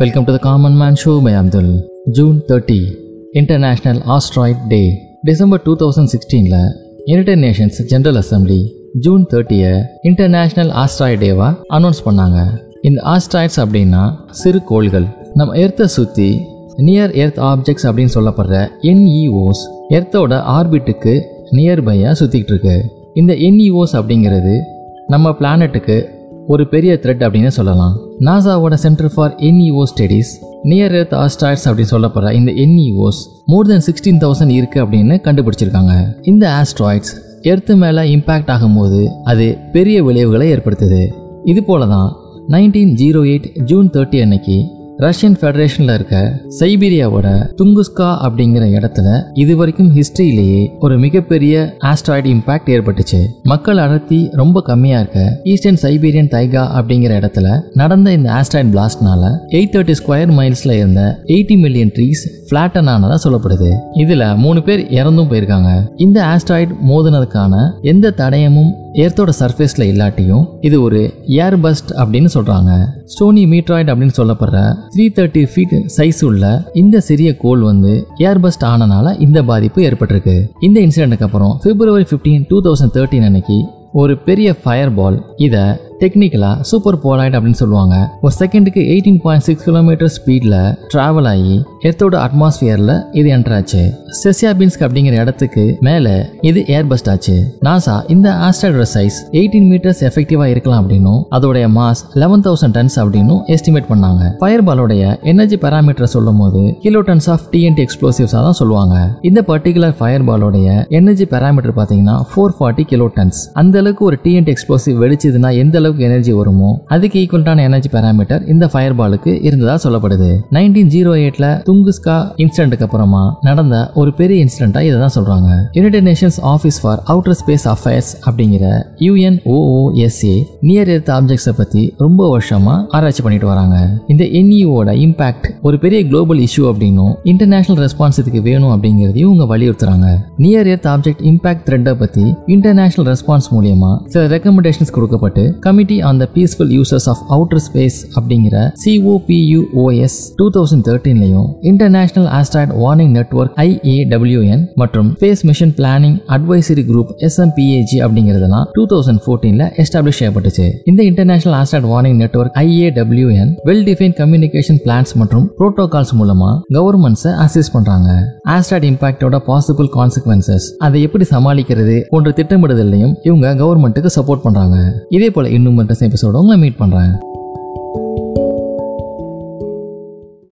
Welcome to the Common Man Show by Abdul. June 30, International Asteroid Day. December two thousand சிக்ஸ்டீனில் united nations general assembly June தேர்ட்டியை international asteroid டேவாக announce பண்ணாங்க இந்த asteroids அப்படின்னா சிறு கோள்கள் நம்ம எர்த்தை சுற்றி நியர் எர்த் ஆப்ஜெக்ட்ஸ் அப்படின்னு சொல்லப்படுற என்இஓஸ் எர்த்தோட ஆர்பிட்டுக்கு நியர்பையாக சுற்றிக்கிட்டு இருக்கு இந்த என்இஓஸ் அப்படிங்கிறது நம்ம பிளானட்டுக்கு ஒரு பெரிய த்ரெட் அப்படின்னு சொல்லலாம். நாசாவோட centre for NEO studies near earth asteroids அப்படின்னு சொல்லப்படுற இந்த என்இஓஸ் மோர் தென் சிக்ஸ்டீன் தௌசண்ட் இருக்கு அப்படின்னு கண்டுபிடிச்சிருக்காங்க. இந்த ஆஸ்ட்ராய்ட்ஸ் எர்த்து மேலே இம்பேக்ட் ஆகும்போது அது பெரிய விளைவுகளை ஏற்படுத்துது. இது போல தான் nineteen zero eight June thirty அன்னைக்கு ரஷ்யன் ஃபெடரேஷனில் இருக்க சைபீரியாவோட துங்குஸ்கா அப்படிங்கிற இடத்துல இது வரைக்கும் ஹிஸ்டரியிலேயே ஒரு மிகப்பெரிய ஆஸ்ட்ராய்டு இம்பாக்ட் ஏற்பட்டுச்சு. மக்கள் அடர்த்தி ரொம்ப கம்மியாக இருக்க ஈஸ்டர்ன் சைபீரியன் தைகா அப்படிங்கிற இடத்துல நடந்த இந்த ஆஸ்ட்ராய்டு பிளாஸ்ட்னால எயிட் தேர்ட்டி ஸ்கொயர் மைல்ஸில் இருந்த எயிட்டி மில்லியன் ட்ரீஸ் ஃப்ளாட்டன் ஆனதா சொல்லப்படுது. இதில் மூணு பேர் இறந்தும் போயிருக்காங்க. இந்த ஆஸ்ட்ராய்டு மோதினதுக்கான எந்த தடயமும் எர்த்தோட சர்ஃபேஸில் இல்லாட்டியும் இது ஒரு ஏர் பஸ்ட் அப்படின்னு சொல்கிறாங்க ஸ்டோனி மீட்ராய்டு அப்படின்னு சொல்லப்படுற த்ரீ தேர்ட்டி ஃபீட் சைஸ் உள்ள இந்த சிறிய கோல் வந்து ஏர் பஸ்ட் ஆனனால இந்த பாதிப்பு ஏற்பட்டிருக்கு. இந்த இன்சிடென்ட்டுக்கு அப்புறம் February fifteen two thousand thirteen அன்னைக்கு ஒரு பெரிய ஃபயர் பால் இதை டெக்னிக்கலாக சூப்பர் போலாய்ட் அப்படின்னு சொல்லுவாங்க. ஒரு செகண்டுக்கு எயிட்டீன் பாயிண்ட் சிக்ஸ் கிலோமீட்டர் ஸ்பீடில் ட்ராவல் ஆகி எர்த்தோட அட்மாஸ்பியரில் இது என்டர் ஆச்சு. செசியாபின்ஸ்க் அப்படிங்கிற இடத்துக்கு மேலே இது ஏர்பஸ்ட் ஆச்சு. நாசா இந்த ஆஸ்ட்ராய்டோட சைஸ் எயிட்டீன் மீட்டர்ஸ் எஃபெக்டிவாக இருக்கலாம் அப்படின்னும் அதோடைய மாஸ் லெவன் தௌசண்ட் டன்ஸ் அப்படின்னும் எஸ்டிமேட் பண்ணாங்க. ஃபயர் பாலோடைய எனர்ஜி பேராமீட்டர் சொல்லும் போது கிலோ டன்ஸ் ஆஃப் டிஎன்டி எக்ஸ்ப்ளோசிவ்ஸாக தான் சொல்லுவாங்க. இந்த பர்டிகுலர் ஃபயர் பாலோடைய எனர்ஜி பேராமீட்டர் பார்த்தீங்கன்னா ஃபோர் ஃபார்ட்டி கிலோ டன்ஸ் அந்த அளவுக்கு ஒரு டிஎன்டி எக்ஸ்ப்ளோசிவ் வெடிச்சதுன்னா எந்த அளவுக்கு எனர்ஜி வருமோ அதுக்கு ஈக்குவலான எனர்ஜி பேராமீட்டர் இந்த ஃபயர் பாலுக்கு இருந்ததா சொல்லப்படுது. நைன்டீன் ஜீரோ எயிட்ல துங்குஸ்கா இன்சிடென்ட்க்கு அப்புறமா நடந்த ஒரு பெரிய இன்சிடென்ட்டா இதை தான் சொல்றாங்க. United nations office for outer space affairs அப்படிங்கிற யுஎன்ஓஓஎஸ்ஏ நியர் எர்த் ஆப்ஜெக்ட்ஸை பத்தி ரொம்ப வருஷமா ஆராய்ச்சி பண்ணிட்டு வராங்க. இந்த என்இஓட இம்பாக்ட் ஒரு பெரிய குளோபல் இஷ்யூ அப்படின்னும் இன்டர்நேஷனல் ரெஸ்பான்ஸ் இதுக்கு வேணும் அப்படிங்கிறதையும் இவங்க வலியுறுத்துறாங்க. நியர் எர்த் ஆப்ஜெக்ட் இம்பாக்ட் த்ரெட்டை பத்தி இன்டர்நேஷனல் ரெஸ்பான்ஸ் மூலியமா சில ரெக்கமெண்டேஷன்ஸ் கொடுக்கப்பட்டு committee on the peaceful users of outer space அப்படிங்கிற COPUOS two thousand தேர்ட்டீன்லையும் international asteroid warning network IAWN மற்றும் space mission planning advisory group SMPAG அப்படிங்கிறதெல்லாம் டூ தௌசண்ட் ஃபோர்டீன்ல establish செய்யப்பட்டுச்சு. இந்த international asteroid warning network IAWN well define communication plans மற்றும் protocols மூலமா கவர்மெண்ட்ஸை assist பண்றாங்க. ஆஸ்ட்ராய்ட் இம்பாக்டோட பாசிபிள் கான்சிக்வன்சஸ் அதை எப்படி சமாளிக்கிறது போன்ற திட்டமிடுதலையும் இவங்க கவர்மெண்ட்டுக்கு சப்போர்ட் பண்றாங்க. இதே போல இன்னும் இன்னும் மட்டும் எபிசோட உங்களை மீட் பண்ணுறேன்